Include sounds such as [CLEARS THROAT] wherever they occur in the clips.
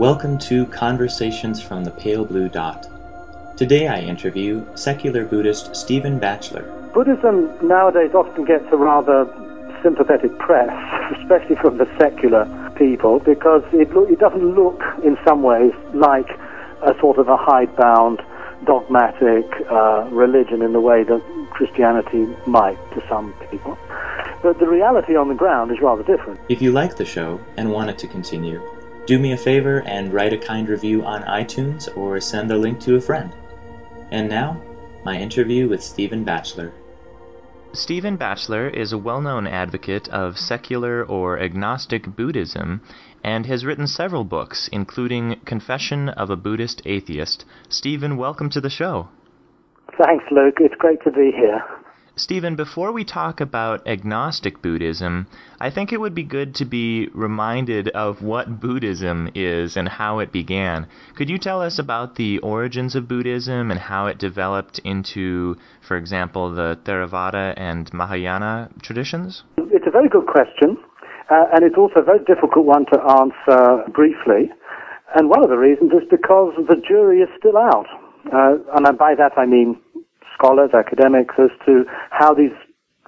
Welcome to Conversations from the Pale Blue Dot. Today I interview secular Buddhist Stephen Batchelor. Buddhism nowadays often gets a rather sympathetic press, [LAUGHS] especially from the secular people, because it, lo- it doesn't look in some ways like a sort of a hidebound, dogmatic uh, religion in the way that Christianity might to some people. But the reality on the ground is rather different. If you like the show and want it to continue, do me a favor and write a kind review on iTunes or send a link to a friend. And now, my interview with Stephen Batchelor. Stephen Batchelor is a well known advocate of secular or agnostic Buddhism and has written several books, including Confession of a Buddhist Atheist. Stephen, welcome to the show. Thanks, Luke. It's great to be here. Stephen, before we talk about agnostic Buddhism, I think it would be good to be reminded of what Buddhism is and how it began. Could you tell us about the origins of Buddhism and how it developed into, for example, the Theravada and Mahayana traditions? It's a very good question, uh, and it's also a very difficult one to answer briefly. And one of the reasons is because the jury is still out. Uh, and by that I mean scholars, academics, as to how these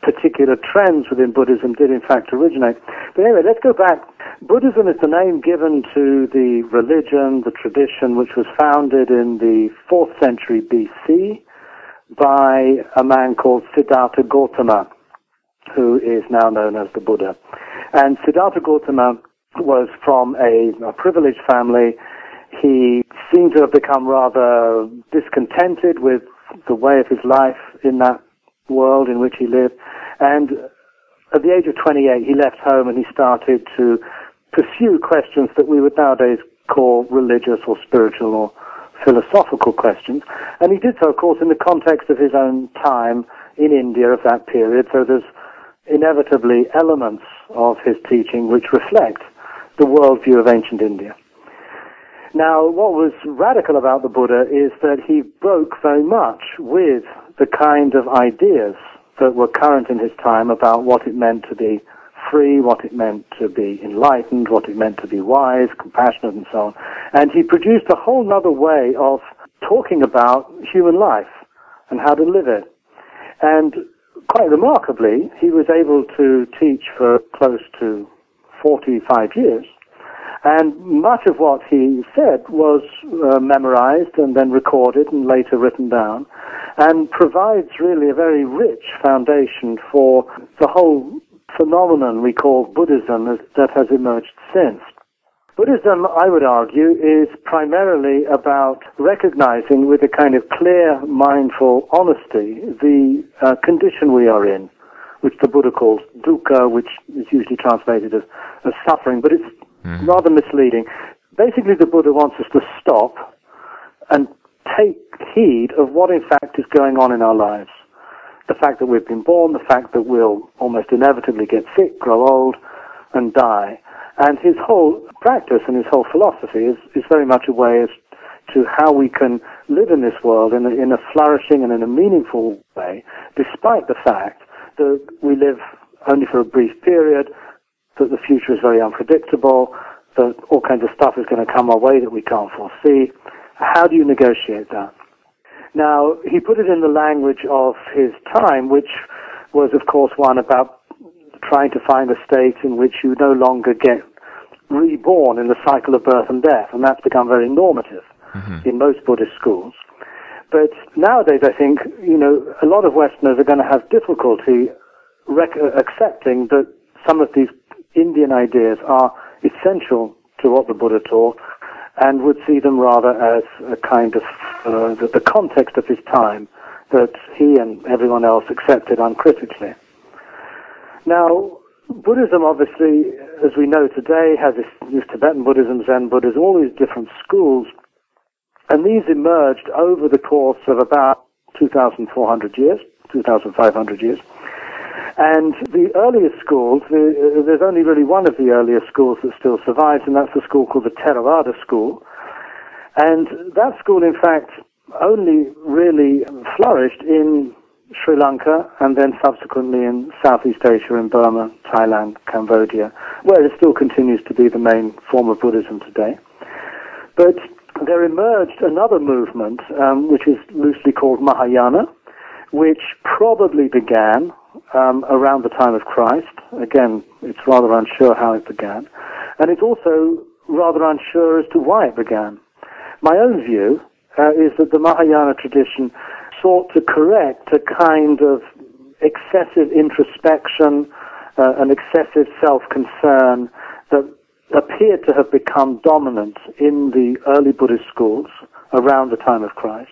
particular trends within Buddhism did in fact originate. But anyway, let's go back. Buddhism is the name given to the religion, the tradition, which was founded in the 4th century BC by a man called Siddhartha Gautama, who is now known as the Buddha. And Siddhartha Gautama was from a, a privileged family. He seemed to have become rather discontented with the way of his life in that world in which he lived. And at the age of 28, he left home and he started to pursue questions that we would nowadays call religious or spiritual or philosophical questions. And he did so, of course, in the context of his own time in India of that period. So there's inevitably elements of his teaching which reflect the worldview of ancient India. Now, what was radical about the Buddha is that he broke very much with the kind of ideas that were current in his time about what it meant to be free, what it meant to be enlightened, what it meant to be wise, compassionate, and so on. And he produced a whole other way of talking about human life and how to live it. And quite remarkably, he was able to teach for close to 45 years and much of what he said was uh, memorized and then recorded and later written down, and provides really a very rich foundation for the whole phenomenon we call Buddhism that has emerged since. Buddhism, I would argue, is primarily about recognizing with a kind of clear, mindful honesty the uh, condition we are in, which the Buddha calls dukkha, which is usually translated as, as suffering, but it's mm-hmm. rather misleading. Basically, the Buddha wants us to stop and take heed of what in fact is going on in our lives. The fact that we've been born, the fact that we'll almost inevitably get sick, grow old, and die. And his whole practice and his whole philosophy is, is very much a way as to how we can live in this world in a, in a flourishing and in a meaningful way, despite the fact that we live only for a brief period, that the future is very unpredictable, that all kinds of stuff is going to come our way that we can't foresee. How do you negotiate that? Now, he put it in the language of his time, which was, of course, one about trying to find a state in which you no longer get reborn in the cycle of birth and death, and that's become very normative mm-hmm. in most Buddhist schools. But nowadays, I think, you know, a lot of Westerners are going to have difficulty rec- accepting that some of these Indian ideas are essential to what the Buddha taught and would see them rather as a kind of uh, the, context of his time that he and everyone else accepted uncritically. Now, Buddhism, obviously, as we know today, has this, this Tibetan Buddhism, Zen Buddhism, all these different schools, and these emerged over the course of about 2,400 years, 2,500 years. And the earliest schools, the, there's only really one of the earliest schools that still survives, and that's a school called the Theravada School. And that school, in fact, only really flourished in Sri Lanka and then subsequently in Southeast Asia, in Burma, Thailand, Cambodia, where it still continues to be the main form of Buddhism today. But there emerged another movement, um, which is loosely called Mahayana, which probably began um, around the time of Christ. Again, it's rather unsure how it began. And it's also rather unsure as to why it began. My own view uh, is that the Mahayana tradition sought to correct a kind of excessive introspection, uh, an excessive self-concern that appeared to have become dominant in the early Buddhist schools around the time of Christ.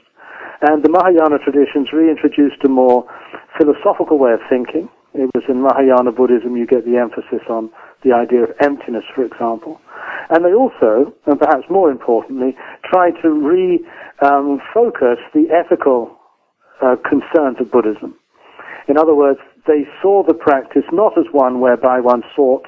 And the Mahayana traditions reintroduced a more philosophical way of thinking. It was in Mahayana Buddhism you get the emphasis on the idea of emptiness, for example. And they also, and perhaps more importantly, tried to refocus um, the ethical uh, concerns of Buddhism. In other words, they saw the practice not as one whereby one sought,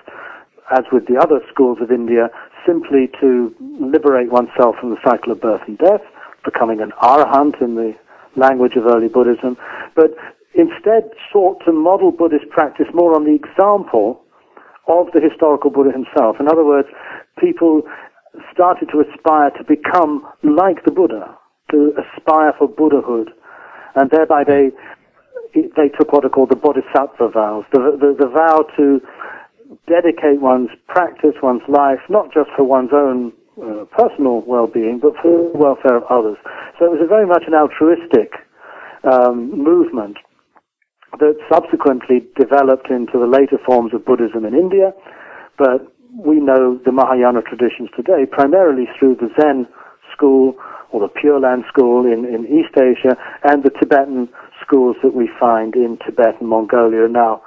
as with the other schools of India, simply to liberate oneself from the cycle of birth and death, becoming an arahant in the language of early Buddhism, but instead sought to model Buddhist practice more on the example of the historical Buddha himself. In other words, people started to aspire to become like the Buddha, to aspire for Buddhahood, and thereby they they took what are called the Bodhisattva vows, the, the, the vow to dedicate one's practice, one's life, not just for one's own uh, personal well-being, but for the welfare of others. So it was a very much an altruistic um, movement that subsequently developed into the later forms of Buddhism in India, but we know the Mahayana traditions today primarily through the Zen school or the Pure Land school in, in East Asia and the Tibetan schools that we find in Tibet and Mongolia now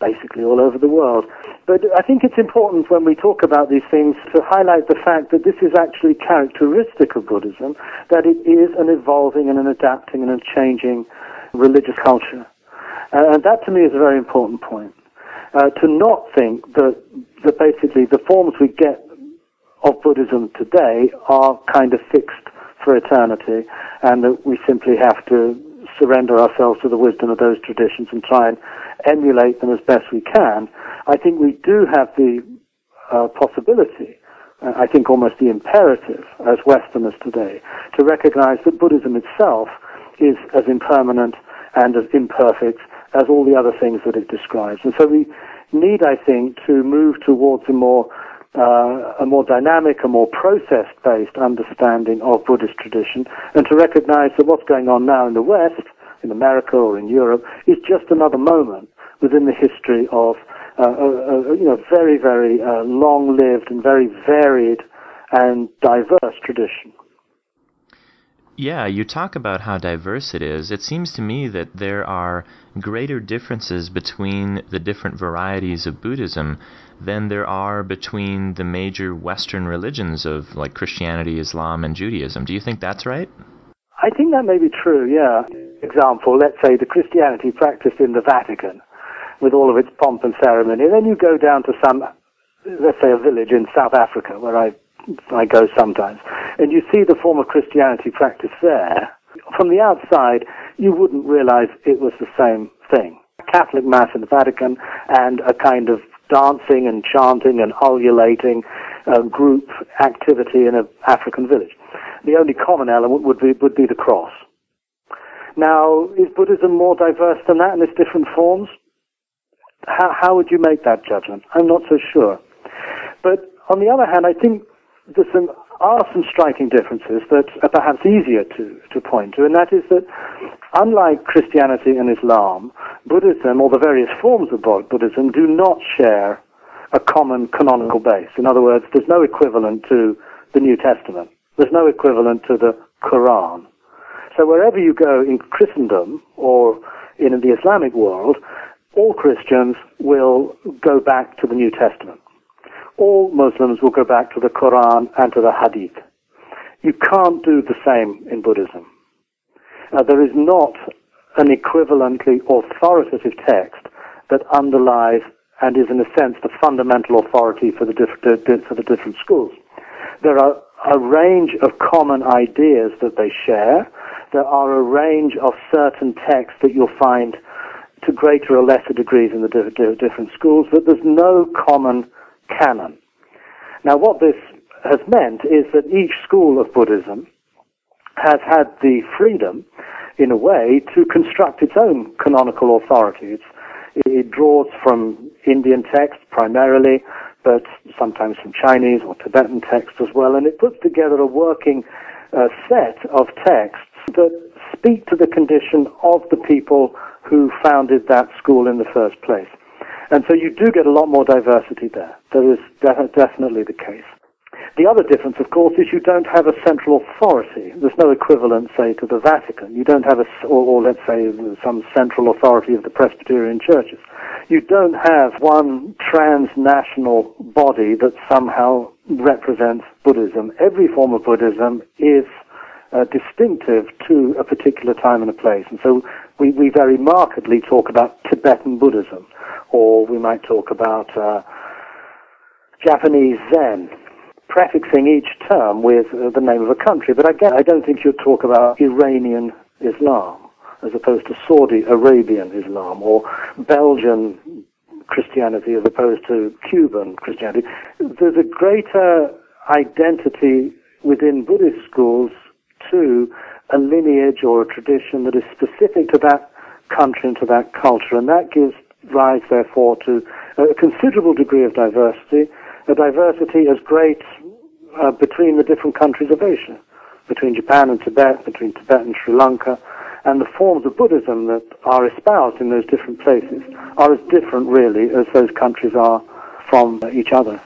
basically all over the world. But I think it's important when we talk about these things to highlight the fact that this is actually characteristic of Buddhism, that it is an evolving and an adapting and a changing religious culture. Uh, and that to me is a very important point. Uh, to not think that, that basically the forms we get of Buddhism today are kind of fixed for eternity and that we simply have to surrender ourselves to the wisdom of those traditions and try and emulate them as best we can, I think we do have the uh, possibility, uh, I think almost the imperative as Westerners today, to recognize that Buddhism itself is as impermanent and as imperfect as all the other things that it describes. And so we need, I think, to move towards a more uh, a more dynamic, a more process-based understanding of Buddhist tradition, and to recognize that what's going on now in the West, in America or in Europe, is just another moment within the history of uh, a, a, you know very very uh, long-lived and very varied and diverse tradition. Yeah, you talk about how diverse it is. It seems to me that there are greater differences between the different varieties of Buddhism than there are between the major Western religions of like Christianity, Islam, and Judaism. Do you think that's right? I think that may be true, yeah. Example, let's say the Christianity practiced in the Vatican with all of its pomp and ceremony. Then you go down to some, let's say a village in South Africa where I I go sometimes, and you see the form of Christianity practiced there, from the outside, you wouldn't realize it was the same thing. Catholic Mass in the Vatican and a kind of dancing and chanting and ululating uh, group activity in an African village. The only common element would be, would be the cross. Now, is Buddhism more diverse than that in its different forms? How, how would you make that judgment? I'm not so sure. But on the other hand, I think there some, are some striking differences that are perhaps easier to, to point to, and that is that unlike Christianity and Islam, Buddhism, or the various forms of Buddhism, do not share a common canonical base. In other words, there's no equivalent to the New Testament. There's no equivalent to the Quran. So wherever you go in Christendom or in the Islamic world, all Christians will go back to the New Testament all Muslims will go back to the Quran and to the Hadith. You can't do the same in Buddhism. There is not an equivalently authoritative text that underlies and is in a sense the fundamental authority for the, diff- for the different schools. There are a range of common ideas that they share. There are a range of certain texts that you'll find to greater or lesser degrees in the different schools, but there's no common canon. Now, what this has meant is that each school of Buddhism has had the freedom, in a way, to construct its own canonical authority. It's, it draws from Indian texts primarily, but sometimes from Chinese or Tibetan texts as well, and it puts together a working uh, set of texts that speak to the condition of the people who founded that school in the first place. And so you do get a lot more diversity there. That is de- definitely the case. The other difference, of course, is you don't have a central authority. There's no equivalent, say, to the Vatican. You don't have a, or, or let's say, some central authority of the Presbyterian churches. You don't have one transnational body that somehow represents Buddhism. Every form of Buddhism is uh, distinctive to a particular time and a place. And so we, we very markedly talk about Tibetan Buddhism, or we might talk about uh, Japanese Zen, prefixing each term with uh, the name of a country. But again, I don't think you'd talk about Iranian Islam as opposed to Saudi Arabian Islam or Belgian Christianity as opposed to Cuban Christianity. There's a greater identity within Buddhist schools to a lineage or a tradition that is specific to that country and to that culture, and that gives rise, therefore, to a considerable degree of diversity, a diversity as great uh, between the different countries of Asia, between Japan and Tibet, between Tibet and Sri Lanka, and the forms of Buddhism that are espoused in those different places are as different, really, as those countries are from each other.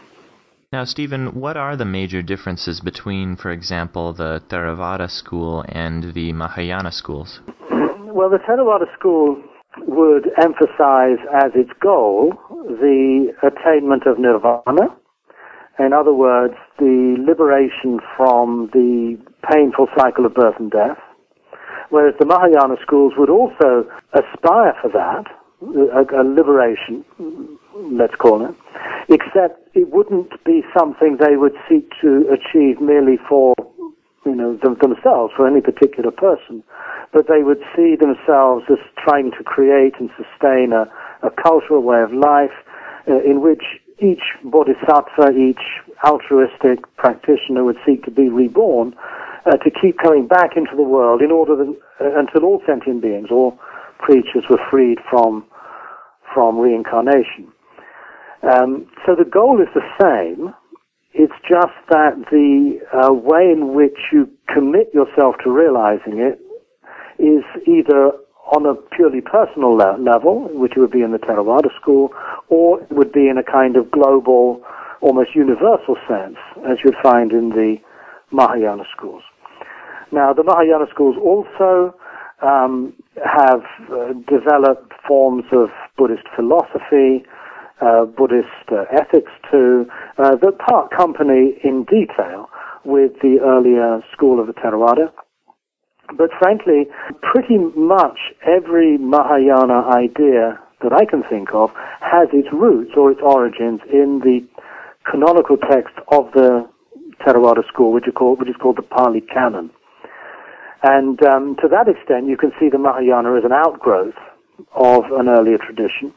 Now, Stephen, what are the major differences between, for example, the Theravada school and the Mahayana schools? Well, the Theravada school would emphasize as its goal the attainment of nirvana. In other words, the liberation from the painful cycle of birth and death. Whereas the Mahayana schools would also aspire for that, a, a liberation, let's call it, except it wouldn't be something they would seek to achieve merely for you know them, themselves, for any particular person, but they would see themselves as trying to create and sustain a, a cultural way of life uh, in which each bodhisattva, each altruistic practitioner would seek to be reborn uh, to keep coming back into the world in order that, uh, until all sentient beings, all creatures were freed from from reincarnation. Um, so the goal is the same. It's just that the uh, way in which you commit yourself to realizing it is either on a purely personal le- level, which would be in the Theravada school, or it would be in a kind of global, almost universal sense, as you'd find in the Mahayana schools. Now, the Mahayana schools also um, have uh, developed forms of Buddhist philosophy, uh, Buddhist uh, ethics to uh, that part company in detail with the earlier school of the Theravada. But frankly, pretty much every Mahayana idea that I can think of has its roots or its origins in the canonical text of the Theravada school, which, called, which is called the Pali Canon. And um, to that extent, you can see the Mahayana as an outgrowth of an earlier tradition.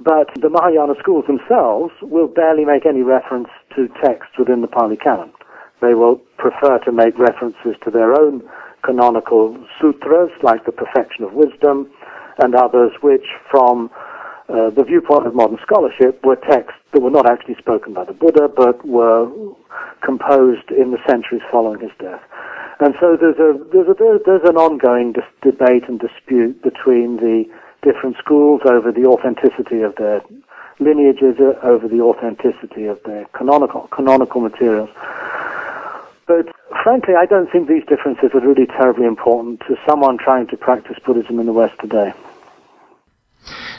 But the Mahayana schools themselves will barely make any reference to texts within the Pali Canon. They will prefer to make references to their own canonical sutras, like the Perfection of Wisdom, and others which, from uh, the viewpoint of modern scholarship, were texts that were not actually spoken by the Buddha, but were composed in the centuries following his death. And so there's a there's a there's an ongoing dis- debate and dispute between the different schools over the authenticity of their lineages, uh, over the authenticity of their canonical canonical materials. But frankly, I don't think these differences are really terribly important to someone trying to practice Buddhism in the West today.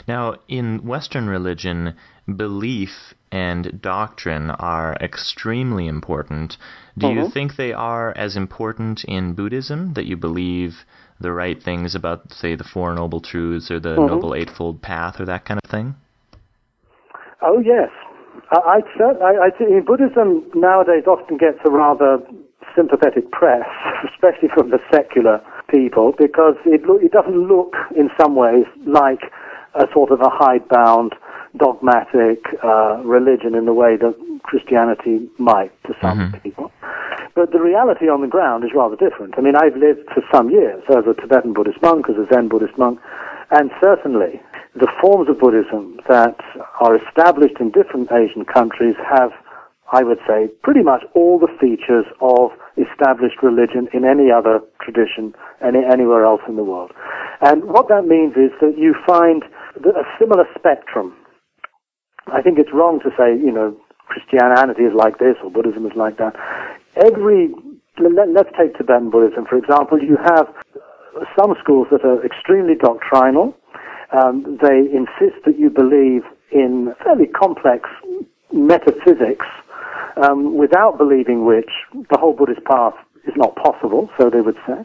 Now, in Western religion, belief and doctrine are extremely important. Do mm-hmm. you think they are as important in Buddhism that you believe the right things about, say, the Four Noble Truths or the mm-hmm. Noble Eightfold Path or that kind of thing? Oh, yes. I, I, I think Buddhism nowadays often gets a rather sympathetic press, [LAUGHS] especially from the secular people, because it, lo- it doesn't look in some ways like a sort of a hidebound dogmatic uh, religion in the way that Christianity might to some mm-hmm. people. But the reality on the ground is rather different. I mean, I've lived for some years as a Tibetan Buddhist monk, as a Zen Buddhist monk, and certainly the forms of Buddhism that are established in different Asian countries have, I would say, pretty much all the features of established religion in any other tradition any, anywhere else in the world. And what that means is that you find a similar spectrum. I think it's wrong to say, you know, Christianity is like this or Buddhism is like that. Every, let, let's take Tibetan Buddhism, for example. You have some schools that are extremely doctrinal. Um, they insist that you believe in fairly complex metaphysics, um, without believing which the whole Buddhist path is not possible, so they would say.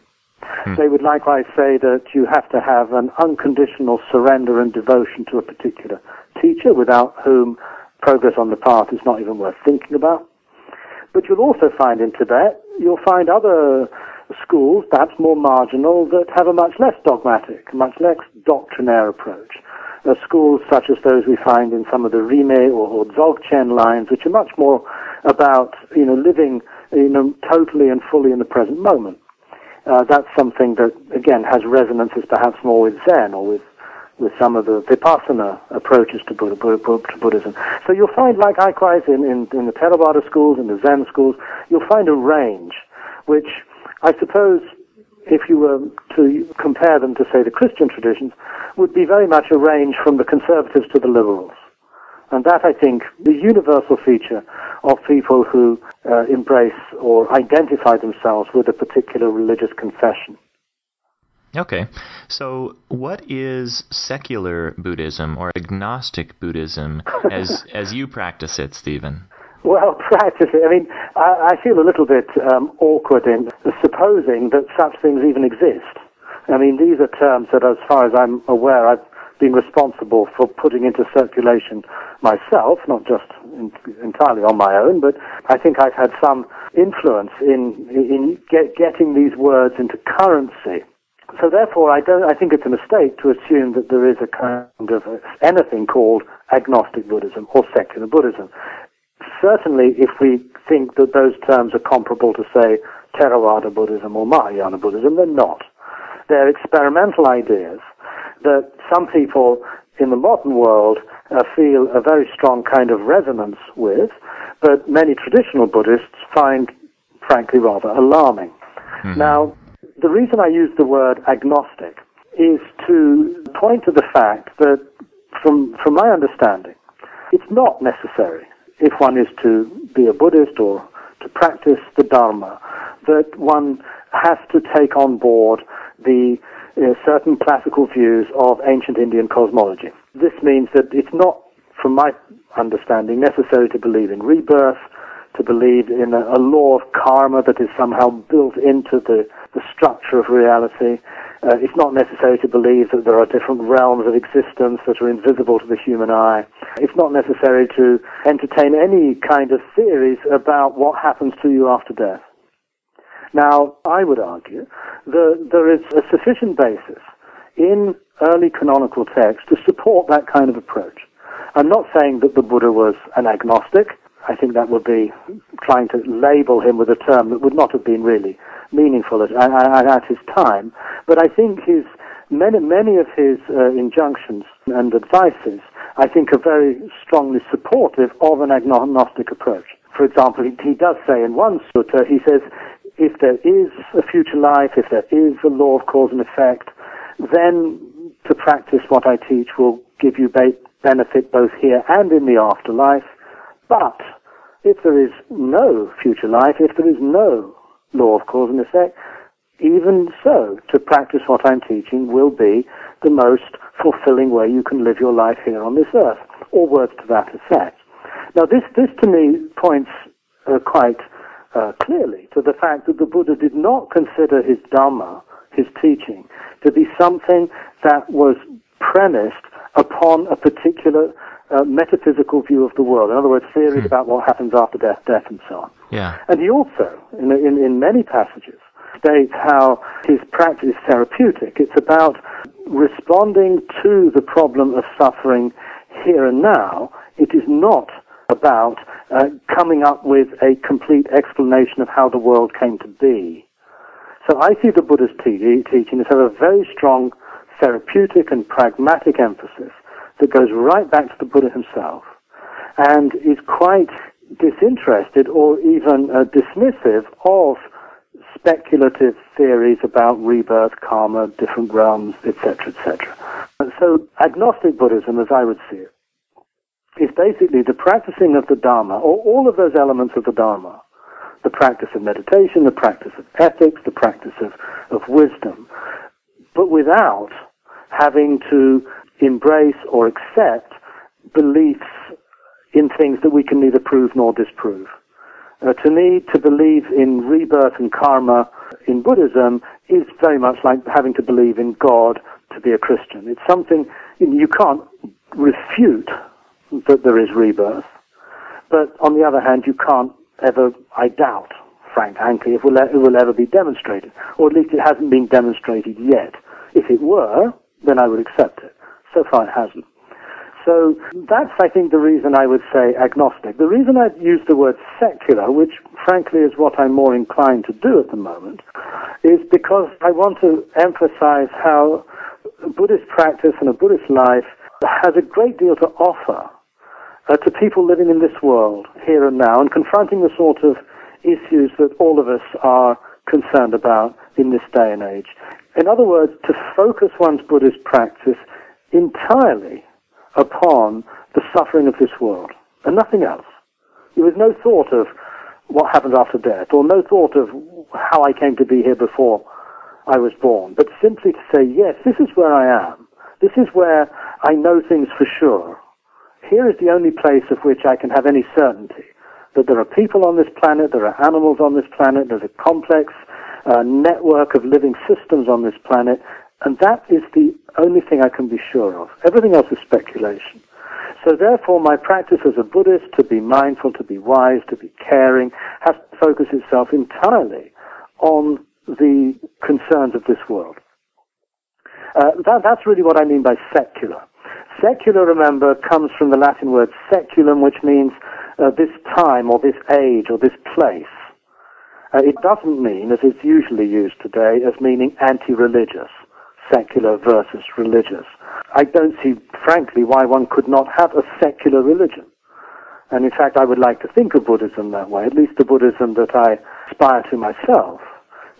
Hmm. They would likewise say that you have to have an unconditional surrender and devotion to a particular teacher without whom progress on the path is not even worth thinking about. But you'll also find in Tibet, you'll find other schools, perhaps more marginal, that have a much less dogmatic, much less doctrinaire approach. Uh, schools such as those we find in some of the Rime or, or Dzogchen lines, which are much more about, you know, living, you know, totally and fully in the present moment. Uh, that's something that, again, has resonances perhaps more with Zen or with with some of the Vipassana approaches to, Buddha, to Buddhism. So you'll find, like likewise in, in, in the Theravada schools and the Zen schools, you'll find a range, which I suppose if you were to compare them to, say, the Christian traditions, would be very much a range from the conservatives to the liberals. And that, I think, the universal feature of people who uh, embrace or identify themselves with a particular religious confession. Okay. So, what is secular Buddhism or agnostic Buddhism [LAUGHS] as, as you practice it, Stephen? Well, [LAUGHS] practice it. I mean, I, I feel a little bit um, awkward in supposing that such things even exist. I mean, these are terms that, as far as I'm aware, I've been responsible for putting into circulation myself, not just in, entirely on my own, but I think I've had some influence in, in get, getting these words into currency so therefore, I don't. I think it's a mistake to assume that there is a kind of uh, anything called agnostic Buddhism or secular Buddhism. Certainly, if we think that those terms are comparable to, say, Theravada Buddhism or Mahayana Buddhism, they're not. They're experimental ideas that some people in the modern world uh, feel a very strong kind of resonance with, but many traditional Buddhists find, frankly, rather alarming. Mm-hmm. Now, the reason I use the word agnostic is to point to the fact that, from, from my understanding, it's not necessary if one is to be a Buddhist or to practice the Dharma that one has to take on board the uh, certain classical views of ancient Indian cosmology. This means that it's not, from my understanding, necessary to believe in rebirth, to believe in a, a law of karma that is somehow built into the the structure of reality. Uh, it's not necessary to believe that there are different realms of existence that are invisible to the human eye. It's not necessary to entertain any kind of theories about what happens to you after death. Now, I would argue that there is a sufficient basis in early canonical texts to support that kind of approach. I'm not saying that the Buddha was an agnostic. I think that would be trying to label him with a term that would not have been really meaningful at, at, at his time. But I think his many many of his uh, injunctions and advices, I think, are very strongly supportive of an agnostic approach. For example, he, he does say in one sutta, he says, if there is a future life, if there is a law of cause and effect, then to practice what I teach will give you benefit both here and in the afterlife. But if there is no future life, if there is no law of cause and effect, even so, to practice what I'm teaching will be the most fulfilling way you can live your life here on this earth, or words to that effect. Now, this, this to me points uh, quite uh, clearly to the fact that the Buddha did not consider his Dhamma, his teaching, to be something that was premised upon a particular uh, metaphysical view of the world. In other words, theories hmm. about what happens after death, death, and so on. Yeah. And he also, in, in, in many passages, states how his practice is therapeutic. It's about responding to the problem of suffering here and now, it is not about uh, coming up with a complete explanation of how the world came to be. So I see the Buddha's te- teaching as have a very strong therapeutic and pragmatic emphasis that goes right back to the Buddha himself and is quite disinterested or even uh, dismissive of speculative theories about rebirth, karma, different realms, etc., etc. So agnostic Buddhism, as I would see it, is basically the practicing of the Dharma, or all of those elements of the Dharma, the practice of meditation, the practice of ethics, the practice of, of wisdom, but without having to embrace or accept beliefs in things that we can neither prove nor disprove. Uh, to me, to believe in rebirth and karma in Buddhism is very much like having to believe in God to be a Christian. It's something you can't refute that there is rebirth, but on the other hand, you can't ever, I doubt, Frank frankly, if it will, it will ever be demonstrated, or at least it hasn't been demonstrated yet. If it were, then I would accept it. So far, it hasn't. So that's, I think, the reason I would say agnostic. The reason I use the word secular, which frankly is what I'm more inclined to do at the moment, is because I want to emphasize how Buddhist practice and a Buddhist life has a great deal to offer uh, to people living in this world, here and now, and confronting the sort of issues that all of us are concerned about in this day and age. In other words, to focus one's Buddhist practice entirely upon the suffering of this world and nothing else. There was no thought of what happens after death or no thought of how I came to be here before I was born, but simply to say, yes, this is where I am. This is where I know things for sure. Here is the only place of which I can have any certainty that there are people on this planet, there are animals on this planet, there's a complex uh, network of living systems on this planet, and that is the only thing I can be sure of. Everything else is speculation. So therefore, my practice as a Buddhist to be mindful, to be wise, to be caring, has to focus itself entirely on the concerns of this world. Uh, that, that's really what I mean by secular. Secular, remember, comes from the Latin word seculum, which means uh, this time or this age or this place. Uh, it doesn't mean, as it's usually used today, as meaning anti-religious secular versus religious. I don't see, frankly, why one could not have a secular religion. And in fact, I would like to think of Buddhism that way. At least the Buddhism that I aspire to myself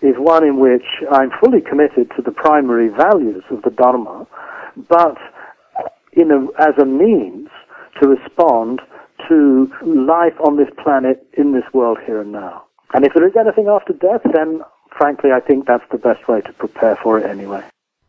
is one in which I'm fully committed to the primary values of the Dharma, but in a, as a means to respond to life on this planet in this world here and now. And if there is anything after death, then frankly, I think that's the best way to prepare for it anyway.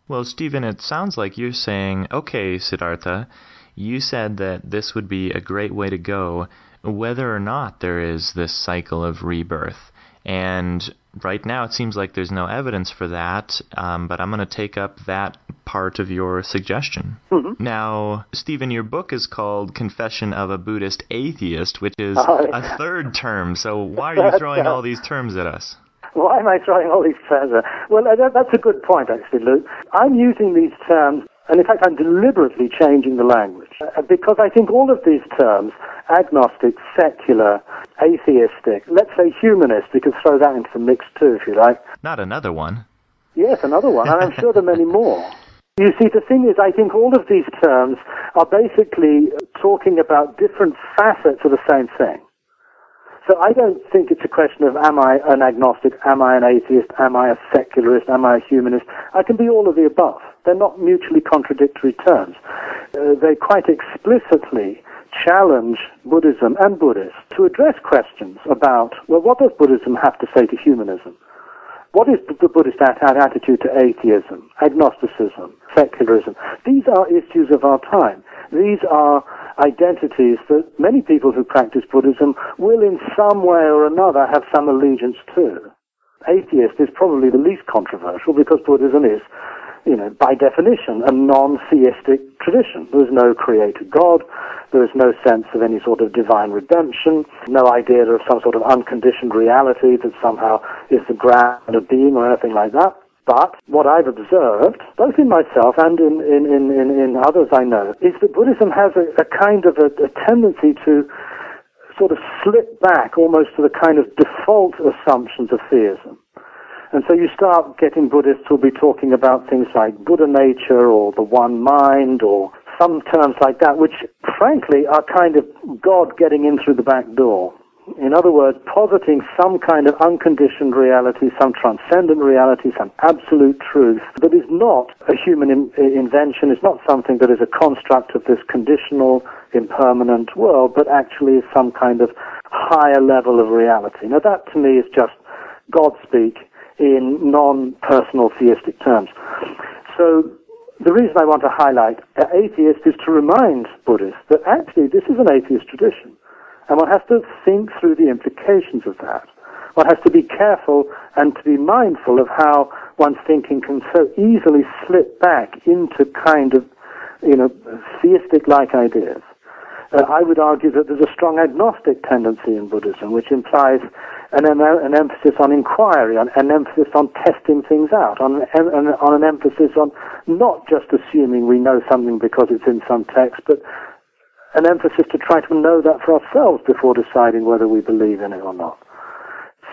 Well, Stephen, it sounds like you're saying, okay, Siddhartha, you said that this would be a great way to go, whether or not there is this cycle of rebirth. And right now, it seems like there's no evidence for that, um, but I'm going to take up that part of your suggestion. Mm-hmm. Now, Stephen, your book is called Confession of a Buddhist Atheist, which is yeah. a third term. So why are [LAUGHS] you throwing all these terms at us? Why am I throwing all these terms at? Well, that, that's a good point, actually, Luke. I'm using these terms, and in fact, I'm deliberately changing the language uh, because I think all of these terms, agnostic, secular, atheistic, let's say humanist, we could throw that into the mix too, if you like. Not another one. Yes, another one, and I'm sure there are many more. You see, the thing is, I think all of these terms are basically talking about different facets of the same thing. So I don't think it's a question of am I an agnostic, am I an atheist, am I a secularist, am I a humanist. I can be all of the above. They're not mutually contradictory terms. Uh, they quite explicitly challenge Buddhism and Buddhists to address questions about, well, what does Buddhism have to say to humanism? What is the Buddhist attitude to atheism, agnosticism, secularism? These are issues of our time. These are identities that many people who practice Buddhism will in some way or another have some allegiance to. Atheist is probably the least controversial because Buddhism is, you know, by definition, a non-theistic tradition. There is no creator God. There is no sense of any sort of divine redemption, no idea of some sort of unconditioned reality that somehow is the ground of being or anything like that. But what I've observed, both in myself and in, in, in, in, others I know, is that Buddhism has a, a kind of a, a tendency to sort of slip back almost to the kind of default assumptions of theism. And so you start getting Buddhists who'll be talking about things like Buddha nature or the one mind or some terms like that, which frankly are kind of God getting in through the back door. In other words, positing some kind of unconditioned reality, some transcendent reality, some absolute truth that is not a human in- invention, is not something that is a construct of this conditional, impermanent world, but actually is some kind of higher level of reality. Now that to me is just God speak in non-personal theistic terms. So the reason I want to highlight atheist is to remind Buddhists that actually this is an atheist tradition. And one has to think through the implications of that. One has to be careful and to be mindful of how one's thinking can so easily slip back into kind of, you know, theistic-like ideas. Uh, I would argue that there's a strong agnostic tendency in Buddhism, which implies an, an emphasis on inquiry, on, an emphasis on testing things out, on, on an emphasis on not just assuming we know something because it's in some text, but an emphasis to try to know that for ourselves before deciding whether we believe in it or not.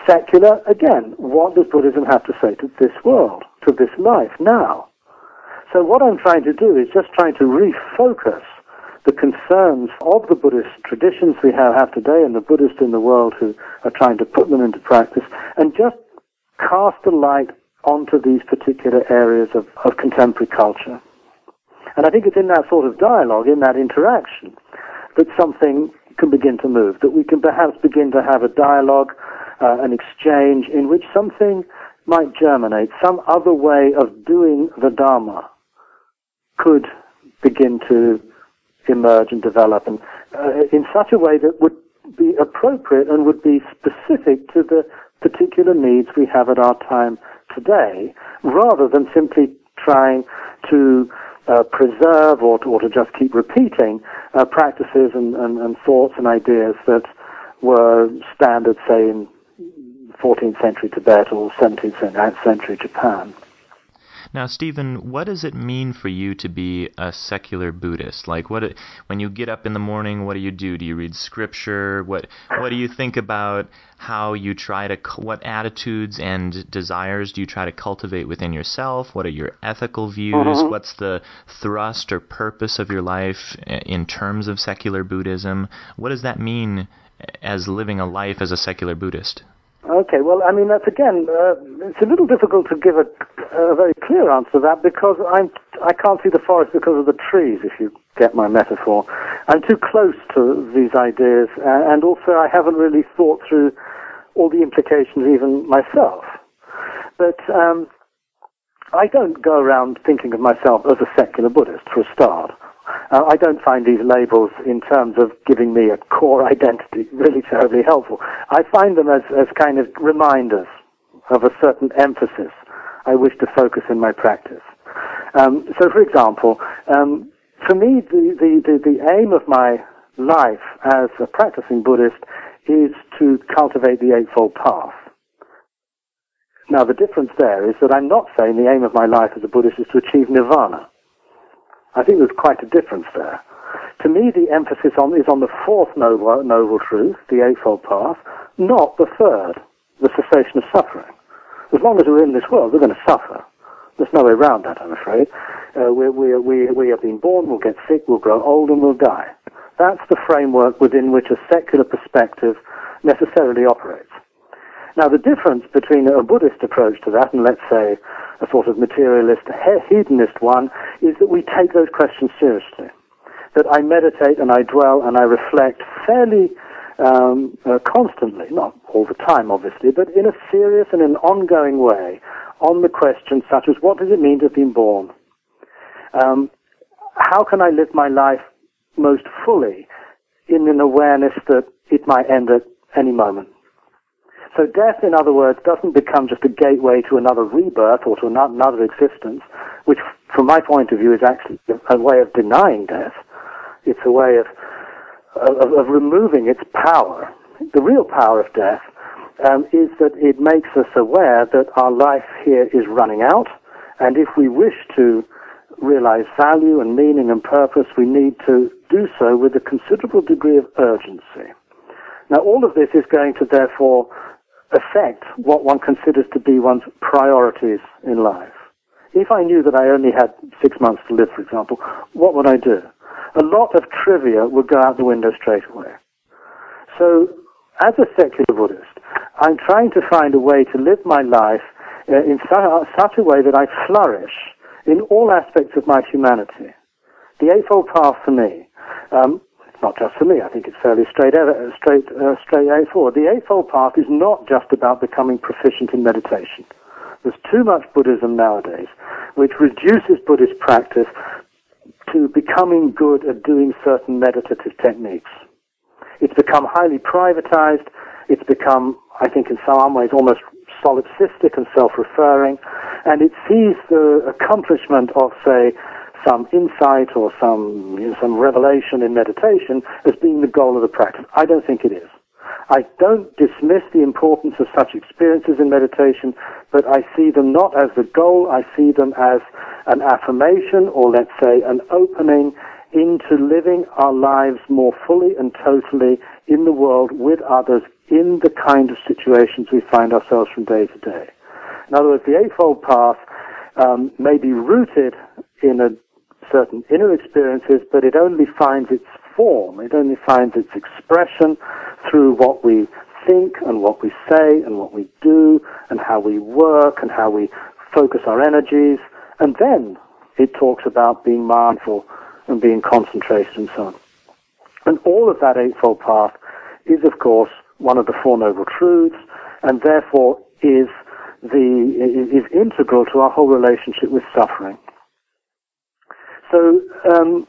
Secular, again, what does Buddhism have to say to this world, to this life now? So what I'm trying to do is just trying to refocus the concerns of the Buddhist traditions we have, have today and the Buddhists in the world who are trying to put them into practice and just cast a light onto these particular areas of, of contemporary culture. And I think it's in that sort of dialogue, in that interaction, that something can begin to move, that we can perhaps begin to have a dialogue, uh, an exchange in which something might germinate, some other way of doing the Dharma could begin to emerge and develop, and uh, in such a way that would be appropriate and would be specific to the particular needs we have at our time today, rather than simply trying to uh, preserve or to, or to just keep repeating uh, practices and, and, and, thoughts and ideas that were standard, say, in 14th century Tibet or 17th century Japan. Now, Stephen, what does it mean for you to be a secular Buddhist? Like, what when you get up in the morning, what do you do? Do you read scripture? What what do you think about how you try to what attitudes and desires do you try to cultivate within yourself? What are your ethical views? Mm-hmm. What's the thrust or purpose of your life in terms of secular Buddhism? What does that mean as living a life as a secular Buddhist? Okay, well, I mean, that's again, uh, it's a little difficult to give a, a, very clear answer to that because I'm, I can't see the forest because of the trees, if you get my metaphor. I'm too close to these ideas, uh, and also I haven't really thought through all the implications even myself. But um, I don't go around thinking of myself as a secular Buddhist, for a start. Uh, I don't find these labels, in terms of giving me a core [LAUGHS] identity, really terribly helpful. I find them as, as kind of reminders of a certain emphasis I wish to focus in my practice. Um, so, for example, um, for me, the, the, the, the aim of my life as a practicing Buddhist is to cultivate the Eightfold Path. Now, the difference there is that I'm not saying the aim of my life as a Buddhist is to achieve nirvana. I think there's quite a difference there. To me, the emphasis on, is on the fourth noble, noble truth, the Eightfold Path, not the third, the cessation of suffering. As long as we're in this world, we're going to suffer. There's no way around that, I'm afraid. Uh, we, we, we, we have been born, we'll get sick, we'll grow old, and we'll die. That's the framework within which a secular perspective necessarily operates. Now, the difference between a Buddhist approach to that and, let's say, a sort of materialist, hedonist one, is that we take those questions seriously. That I meditate and I dwell and I reflect fairly um, uh, constantly, not all the time, obviously, but in a serious and an ongoing way on the questions such as what does it mean to have been born? Um, how can I live my life most fully in an awareness that it might end at any moment? So death, in other words, doesn't become just a gateway to another rebirth or to another existence, which, from my point of view, is actually a way of denying death. It's a way of, of, of removing its power. The real power of death um, is that it makes us aware that our life here is running out, and if we wish to realize value and meaning and purpose, we need to do so with a considerable degree of urgency. Now, all of this is going to therefore affect what one considers to be one's priorities in life. If I knew that I only had six months to live, for example, what would I do? A lot of trivia would go out the window straight away. So, as a secular Buddhist, I'm trying to find a way to live my life uh, in such a way that I flourish in all aspects of my humanity. The Eightfold Path for me, um, not just for me, I think it's fairly straight, straight, uh, straight forward. The Eightfold Path is not just about becoming proficient in meditation. There's too much Buddhism nowadays, which reduces Buddhist practice to becoming good at doing certain meditative techniques. It's become highly privatized. It's become, I think, in some ways almost solipsistic and self-referring, and it sees the accomplishment of, say, some insight or some you know, some revelation in meditation as being the goal of the practice. I don't think it is. I don't dismiss the importance of such experiences in meditation, but I see them not as the goal. I see them as an affirmation, or let's say, an opening into living our lives more fully and totally in the world with others in the kind of situations we find ourselves from day to day. In other words, the Eightfold Path um, may be rooted in a certain inner experiences, but it only finds its form, it only finds its expression through what we think and what we say and what we do and how we work and how we focus our energies. And then it talks about being mindful and being concentrated and so on. And all of that Eightfold Path is, of course, one of the Four Noble Truths, and therefore is the is integral to our whole relationship with suffering. So, um,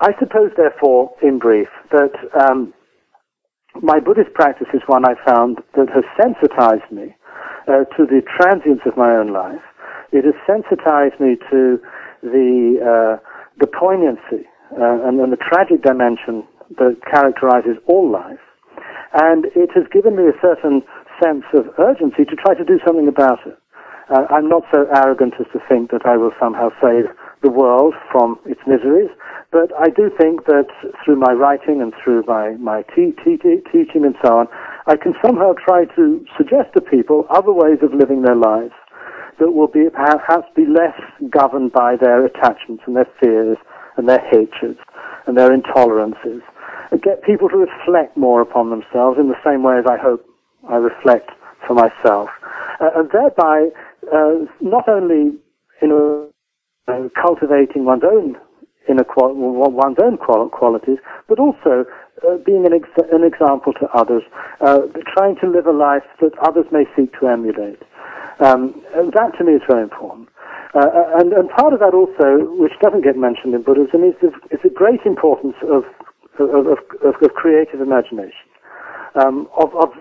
I suppose, therefore, in brief, that um, my Buddhist practice is one I found that has sensitized me uh, to the transience of my own life. It has sensitized me to the uh, the poignancy uh, and, and the tragic dimension that characterizes all life. And it has given me a certain sense of urgency to try to do something about it. Uh, I'm not so arrogant as to think that I will somehow save the world from its miseries, but I do think that through my writing and through my, my te- te- te- teaching and so on, I can somehow try to suggest to people other ways of living their lives that will be perhaps be less governed by their attachments and their fears and their hatreds and their intolerances and get people to reflect more upon themselves in the same way as I hope I reflect for myself. Uh, and thereby, uh, not only you know, uh, cultivating one's own one's own qual- qualities, but also uh, being an, ex- an, example to others, uh, trying to live a life that others may seek to emulate. Um, that to me is very important. Uh, and, and, part of that also, which doesn't get mentioned in Buddhism, is the, is the great importance of, of, of, of creative imagination, um, of, of,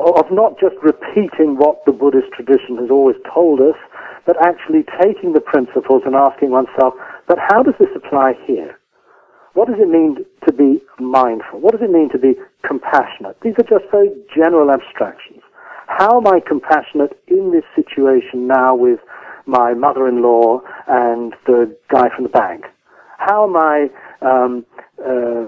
of not just repeating what the Buddhist tradition has always told us, but actually taking the principles and asking oneself, but how does this apply here? What does it mean to be mindful? What does it mean to be compassionate? These are just very general abstractions. How am I compassionate in this situation now with my mother-in-law and the guy from the bank? How am I um, uh,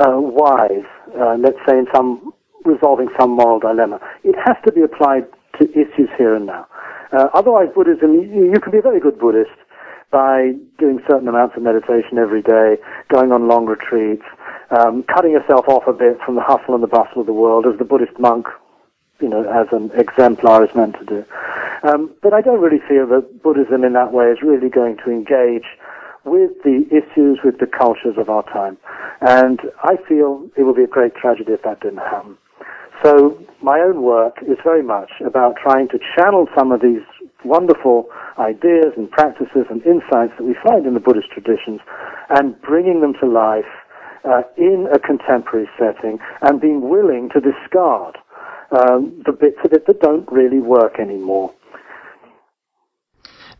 uh, wise, uh, let's say, in some resolving some moral dilemma? It has to be applied to issues here and now. Uh, otherwise, Buddhism, you, you can be a very good Buddhist by doing certain amounts of meditation every day, going on long retreats, um, cutting yourself off a bit from the hustle and the bustle of the world, as the Buddhist monk you know, as an exemplar is meant to do. Um, but I don't really feel that Buddhism in that way is really going to engage with the issues, with the cultures of our time. And I feel it would be a great tragedy if that didn't happen. So my own work is very much about trying to channel some of these wonderful ideas and practices and insights that we find in the Buddhist traditions and bringing them to life uh, in a contemporary setting and being willing to discard um, the bits of it that don't really work anymore.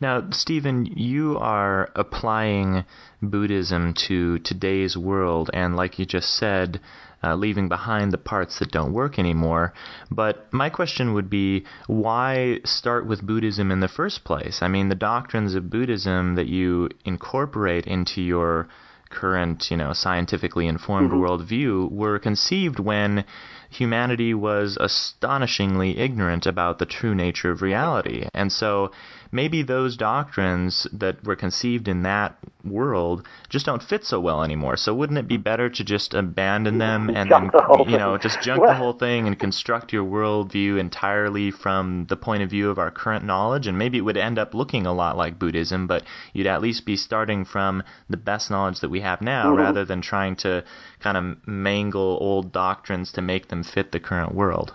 Now, Stephen, you are applying Buddhism to today's world, and like you just said, uh, leaving behind the parts that don't work anymore. But my question would be why start with Buddhism in the first place? I mean, the doctrines of Buddhism that you incorporate into your current, you know, scientifically informed mm-hmm. worldview were conceived when humanity was astonishingly ignorant about the true nature of reality. And so maybe those doctrines that were conceived in that world just don't fit so well anymore. So wouldn't it be better to just abandon them [LAUGHS] and then, the you know, just junk well, the whole thing and construct your worldview entirely from the point of view of our current knowledge? And maybe it would end up looking a lot like Buddhism, but you'd at least be starting from the best knowledge that we have now mm-hmm. rather than trying to kind of mangle old doctrines to make them fit the current world.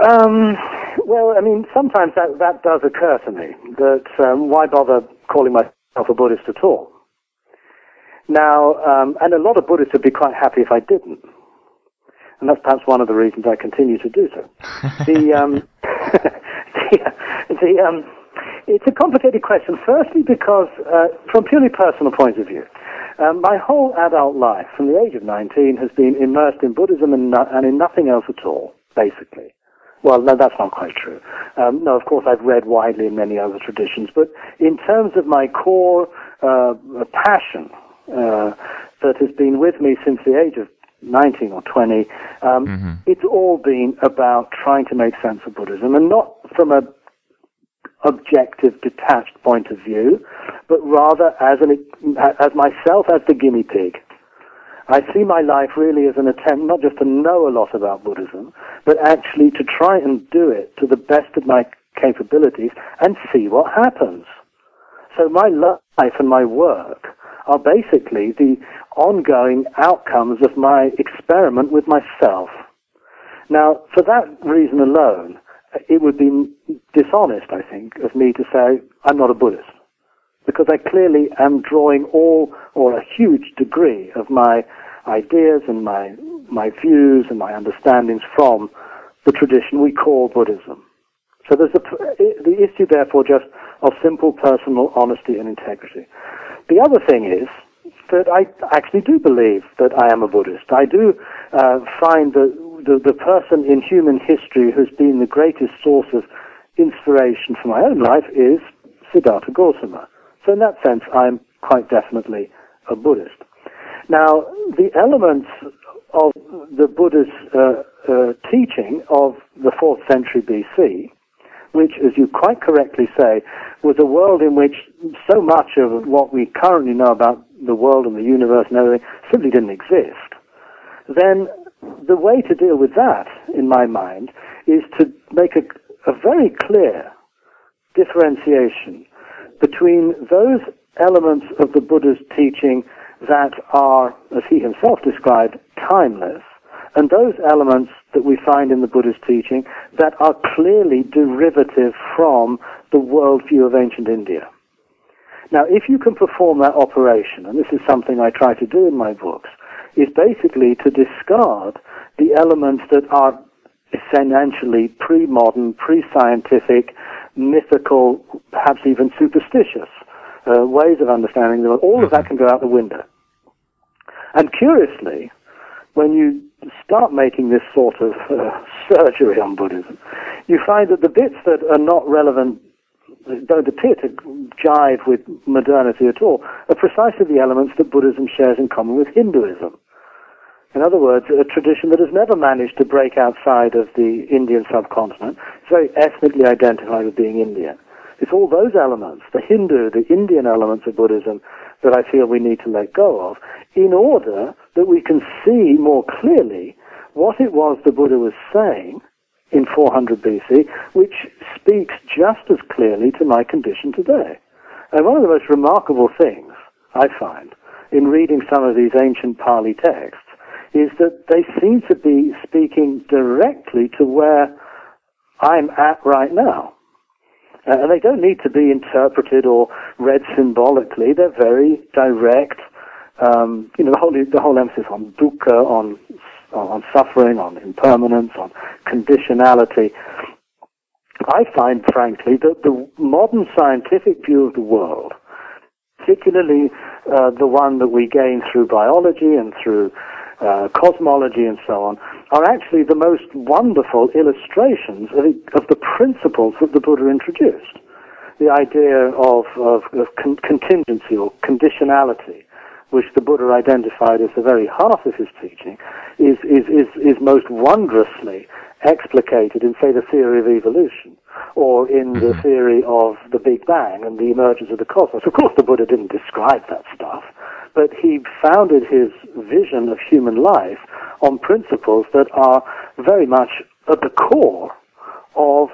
Um, well, I mean, sometimes that, that does occur to me, that um, why bother calling myself a Buddhist at all? Now, um, and a lot of Buddhists would be quite happy if I didn't. And that's perhaps one of the reasons I continue to do so. [LAUGHS] the, um, [LAUGHS] the, the, um, it's a complicated question. Firstly, because uh, from purely personal point of view, um, my whole adult life, from the age of 19, has been immersed in Buddhism and, no, and in nothing else at all, basically. Well, no, that's not quite true. Um, no, of course, I've read widely in many other traditions, but in terms of my core uh, passion uh, that has been with me since the age of 19 or 20, um, mm-hmm. it's all been about trying to make sense of Buddhism, and not from a objective, detached point of view, but rather as an as myself as the guinea pig. I see my life really as an attempt not just to know a lot about Buddhism, but actually to try and do it to the best of my capabilities and see what happens. So my life and my work are basically the ongoing outcomes of my experiment with myself. Now, for that reason alone, it would be dishonest, I think, of me to say I'm not a Buddhist. Because I clearly am drawing all or a huge degree of my ideas and my, my views and my understandings from the tradition we call Buddhism. So there's a, the issue, therefore, just of simple personal honesty and integrity. The other thing is that I actually do believe that I am a Buddhist. I do uh, find that the, the person in human history who's been the greatest source of inspiration for my own life is Siddhartha Gautama. So in that sense, I'm quite definitely a Buddhist. Now, the elements of the Buddha's uh, uh, teaching of the 4th century BC, which, as you quite correctly say, was a world in which so much of what we currently know about the world and the universe and everything simply didn't exist, then the way to deal with that, in my mind, is to make a, a very clear differentiation between those elements of the Buddha's teaching that are, as he himself described, timeless, and those elements that we find in the Buddha's teaching that are clearly derivative from the worldview of ancient India. Now, if you can perform that operation, and this is something I try to do in my books, is basically to discard the elements that are essentially pre-modern, pre-scientific, mythical, perhaps even superstitious uh, ways of understanding them. All of that mm-hmm. can go out the window. And curiously, when you start making this sort of uh, surgery on Buddhism, you find that the bits that are not relevant don't appear to jive with modernity at all are precisely the elements that Buddhism shares in common with Hinduism. In other words, a tradition that has never managed to break outside of the Indian subcontinent. It's very ethnically identified with being Indian. It's all those elements, the Hindu, the Indian elements of Buddhism, that I feel we need to let go of in order that we can see more clearly what it was the Buddha was saying in 400 BC, which speaks just as clearly to my condition today. And one of the most remarkable things I find in reading some of these ancient Pali texts is that they seem to be speaking directly to where I'm at right now. Uh, and they don't need to be interpreted or read symbolically. They're very direct. Um, you know, the whole, the whole emphasis on dukkha, on, on suffering, on impermanence, on conditionality. I find, frankly, that the modern scientific view of the world, particularly uh, the one that we gain through biology and through uh, cosmology, and so on, are actually the most wonderful illustrations of, of the principles that the Buddha introduced. The idea of, of, of con- contingency or conditionality, which the Buddha identified as the very heart of his teaching, is, is, is, is most wondrously explicated in, say, the theory of evolution or in mm-hmm. the theory of the Big Bang and the emergence of the cosmos. Of course, the Buddha didn't describe that stuff, but he founded his vision of human life on principles that are very much at the core of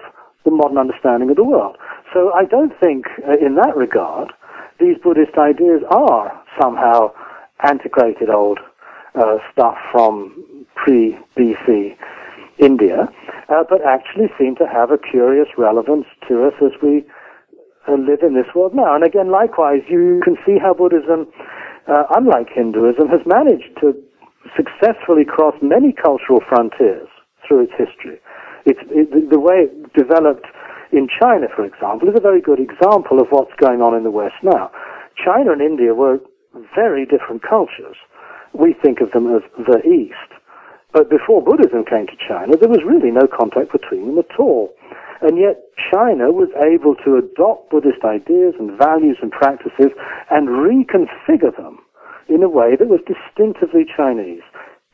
the modern understanding of the world. So I don't think, uh, in that regard, these Buddhist ideas are somehow antiquated old uh, stuff from pre-BC India, uh, but actually seem to have a curious relevance to us as we uh, live in this world now. And again, likewise, you can see how Buddhism, uh, unlike Hinduism, has managed to successfully cross many cultural frontiers through its history. It's, it, the way it developed in China, for example, is a very good example of what's going on in the West now. China and India were very different cultures. We think of them as the East. But before Buddhism came to China, there was really no contact between them at all. And yet China was able to adopt Buddhist ideas and values and practices and reconfigure them in a way that was distinctively Chinese.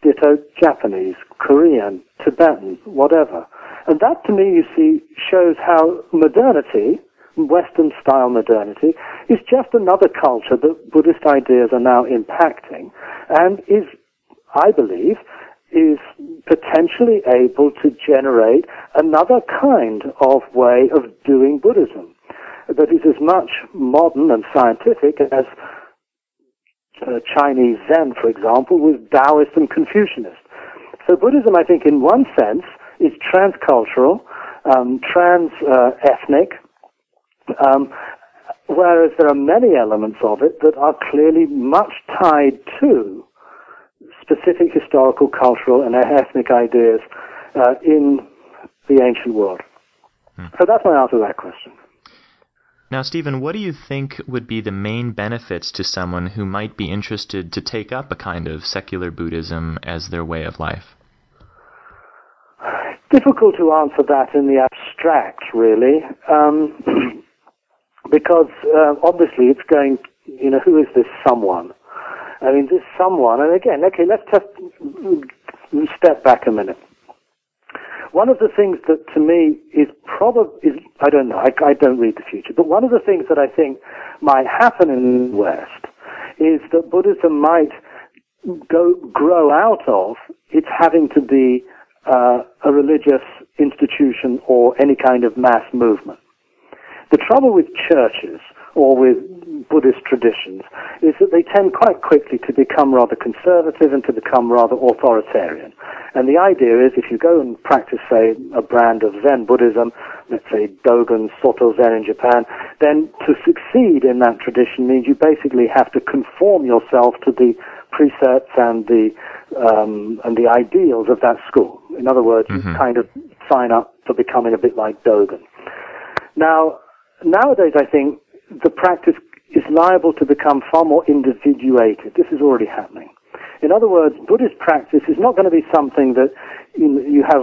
Ditto Japanese, Korean, Tibetan, whatever. And that to me, you see, shows how modernity, Western style modernity, is just another culture that Buddhist ideas are now impacting and is, I believe, is potentially able to generate another kind of way of doing Buddhism that is as much modern and scientific as uh, Chinese Zen, for example, was Taoist and Confucianist. So Buddhism, I think, in one sense, is transcultural, um, trans-ethnic, uh, um, whereas there are many elements of it that are clearly much tied to specific historical, cultural, and ethnic ideas uh, in the ancient world. Hmm. So that's my answer to that question. Now, Stephen, what do you think would be the main benefits to someone who might be interested to take up a kind of secular Buddhism as their way of life? [SIGHS] Difficult to answer that in the abstract, really, um, [CLEARS THROAT] because uh, obviously it's going, you know, who is this someone? I mean, this someone, and again, okay, let's just step back a minute. One of the things that to me is probably, is, I don't know, I, I don't read the future, but one of the things that I think might happen in the West is that Buddhism might go, grow out of its having to be uh, a religious institution or any kind of mass movement. The trouble with churches or with Buddhist traditions is that they tend quite quickly to become rather conservative and to become rather authoritarian. And the idea is if you go and practice, say, a brand of Zen Buddhism, let's say Dogen Soto Zen in Japan, then to succeed in that tradition means you basically have to conform yourself to the precepts and the um, and the ideals of that school. In other words, mm-hmm. you kind of sign up for becoming a bit like Dogen. Now, nowadays, I think the practice is liable to become far more individuated. This is already happening. In other words, Buddhist practice is not going to be something that you, have,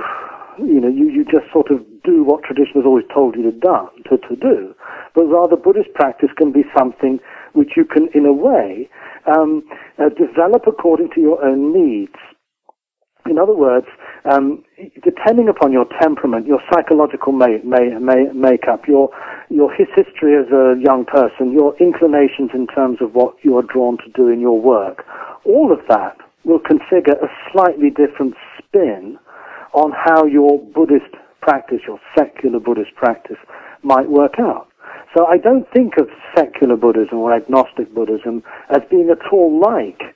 you know, you, you just sort of do what tradition has always told you to, done, to, to do, but rather Buddhist practice can be something which you can, in a way, um, uh, develop according to your own needs. In other words, um, depending upon your temperament, your psychological may, may, may, makeup, your, your history as a young person, your inclinations in terms of what you are drawn to do in your work, all of that will configure a slightly different spin on how your Buddhist practice, your secular Buddhist practice, might work out. So I don't think of secular Buddhism or agnostic Buddhism as being at all like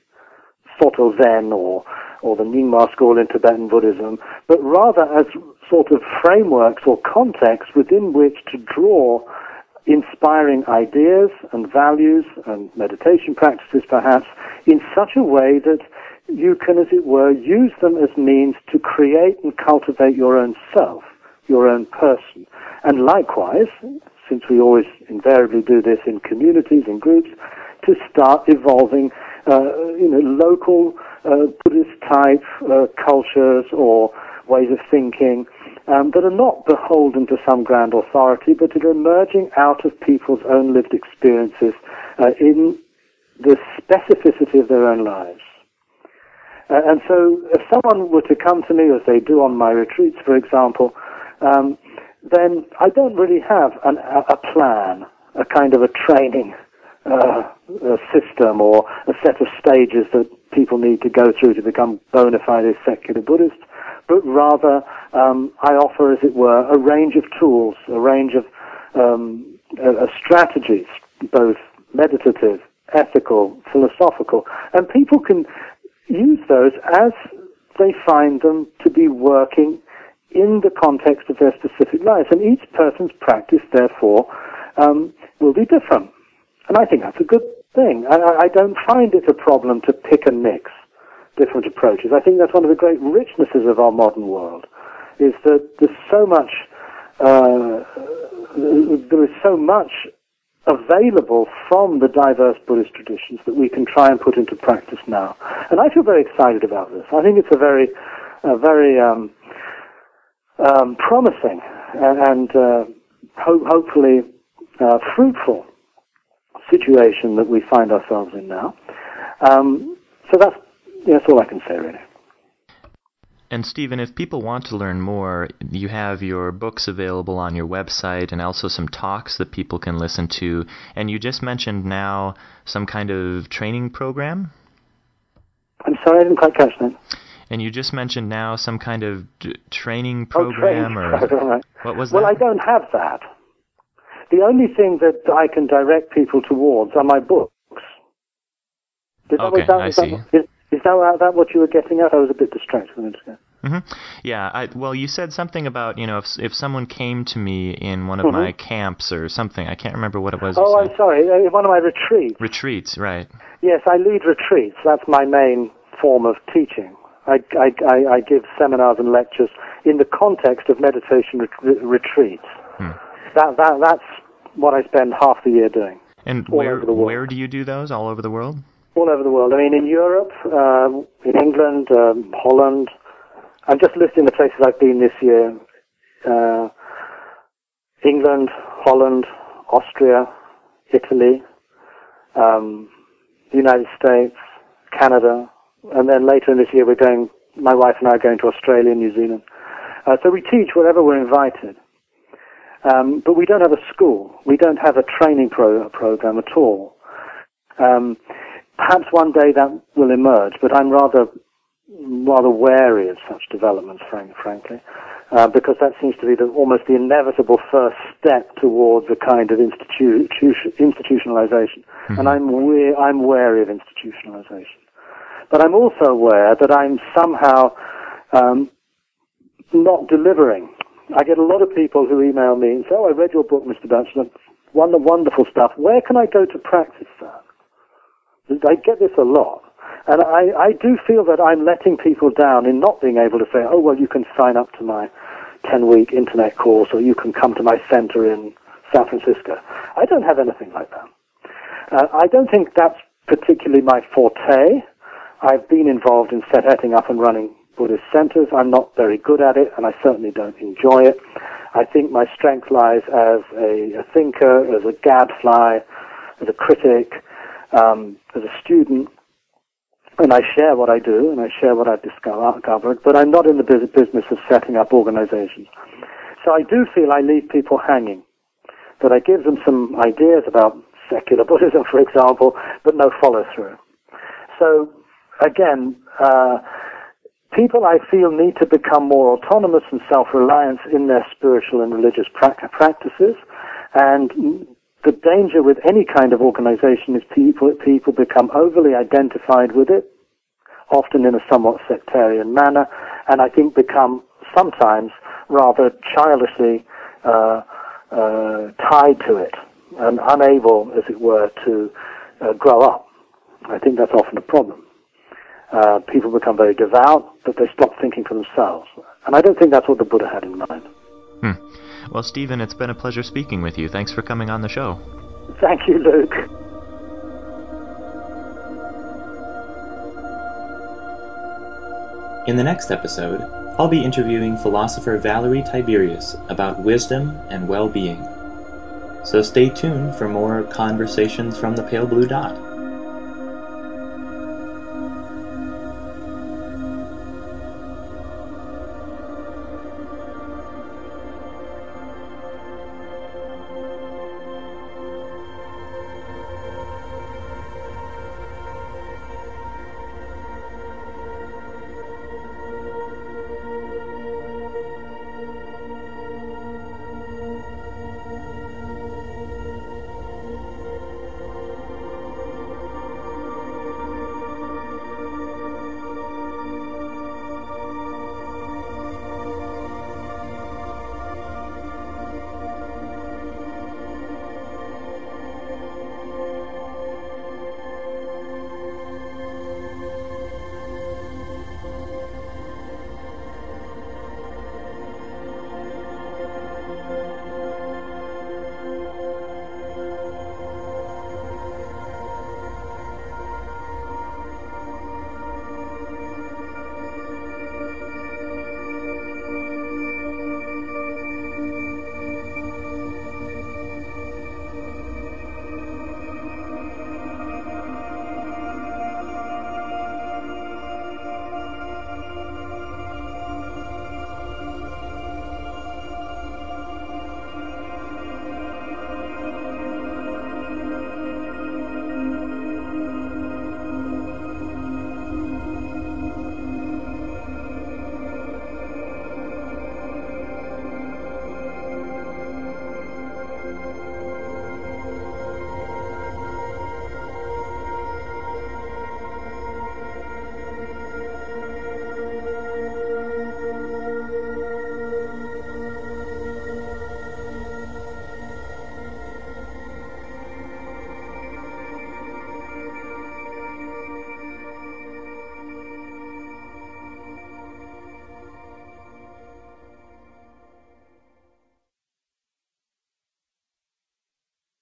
Soto Zen or, or the Nyingma school in Tibetan Buddhism, but rather as sort of frameworks or contexts within which to draw inspiring ideas and values and meditation practices perhaps in such a way that you can, as it were, use them as means to create and cultivate your own self, your own person. And likewise, since we always invariably do this in communities, in groups, to start evolving you know, local uh, Buddhist type uh, cultures or ways of thinking um, that are not beholden to some grand authority, but that are emerging out of people's own lived experiences uh, in the specificity of their own lives. Uh, and so, if someone were to come to me, as they do on my retreats, for example, um, then I don't really have an, a, a plan, a kind of a training uh, a system or a set of stages that people need to go through to become bona fide secular Buddhists, but rather um, I offer, as it were, a range of tools, a range of um, strategies, both meditative, ethical, philosophical, and people can use those as they find them to be working in the context of their specific lives. And each person's practice, therefore, um, will be different. And I think that's a good thing. I, I don't find it a problem to pick and mix different approaches. I think that's one of the great richnesses of our modern world, is that there's so much, uh, there is so much available from the diverse Buddhist traditions that we can try and put into practice now. And I feel very excited about this. I think it's a very, a very um, um, promising and uh, ho- hopefully uh, fruitful situation that we find ourselves in now. Um, so that's, yeah, that's all I can say, really. And Stephen, if people want to learn more, you have your books available on your website and also some talks that people can listen to. And you just mentioned now some kind of training program? I'm sorry, I didn't quite catch that. And you just mentioned now some kind of d- training program, oh, training or right. what was well, that? Well, I don't have that. The only thing that I can direct people towards are my books. Is okay, that, I see. That, is, is that, that what you were getting at? I was a bit distracted a minute ago. Mm-hmm. Yeah. I, well, you said something about you know if if someone came to me in one of mm-hmm. my camps or something. I can't remember what it was. Oh, I'm sorry. Uh, one of my retreats. Retreats, right? Yes, I lead retreats. That's my main form of teaching. I, I, I, I give seminars and lectures in the context of meditation ret- retreats. Hmm. That, that, that's what I spend half the year doing. And where, where do you do those? All over the world? All over the world. I mean, in Europe, uh, in England, um, Holland. I'm just listing the places I've been this year. Uh, England, Holland, Austria, Italy, um, the United States, Canada, and then later in this year we're going, my wife and I are going to Australia and New Zealand. Uh, so we teach wherever we're invited. Um, but we don't have a school. We don't have a training pro- program at all. Um, perhaps one day that will emerge, but I'm rather rather wary of such developments, frank, frankly, uh, because that seems to be the, almost the inevitable first step towards a kind of institu- institutionalization. Mm-hmm. And I'm we- I'm wary of institutionalization. But I'm also aware that I'm somehow um, not delivering I get a lot of people who email me and say, "Oh, I read your book, Mr. Batchelor. Wonderful stuff. Where can I go to practice that?" I get this a lot, and I, I do feel that I'm letting people down in not being able to say, "Oh, well, you can sign up to my 10-week internet course, or you can come to my center in San Francisco." I don't have anything like that. Uh, I don't think that's particularly my forte. I've been involved in setting up and running Buddhist centers. I'm not very good at it, and I certainly don't enjoy it. I think my strength lies as a, a thinker, as a gadfly, as a critic, um, as a student, and I share what I do, and I share what I've discovered, but I'm not in the business of setting up organizations. So I do feel I leave people hanging, that I give them some ideas about secular [LAUGHS] Buddhism, for example, but no follow through. So again, uh, people I feel need to become more autonomous and self-reliant in their spiritual and religious pra- practices. And the danger with any kind of organization is people, people become overly identified with it, often in a somewhat sectarian manner, and I think become sometimes rather childishly uh, uh, tied to it and unable, as it were, to uh, grow up. I think that's often a problem uh, people become very devout, but they stop thinking for themselves. And I don't think that's what the Buddha had in mind. Hmm. Well, Stephen, it's been a pleasure speaking with you. Thanks for coming on the show. Thank you, Luke. In the next episode, I'll be interviewing philosopher Valerie Tiberius about wisdom and well being. So stay tuned for more conversations from the Pale Blue Dot.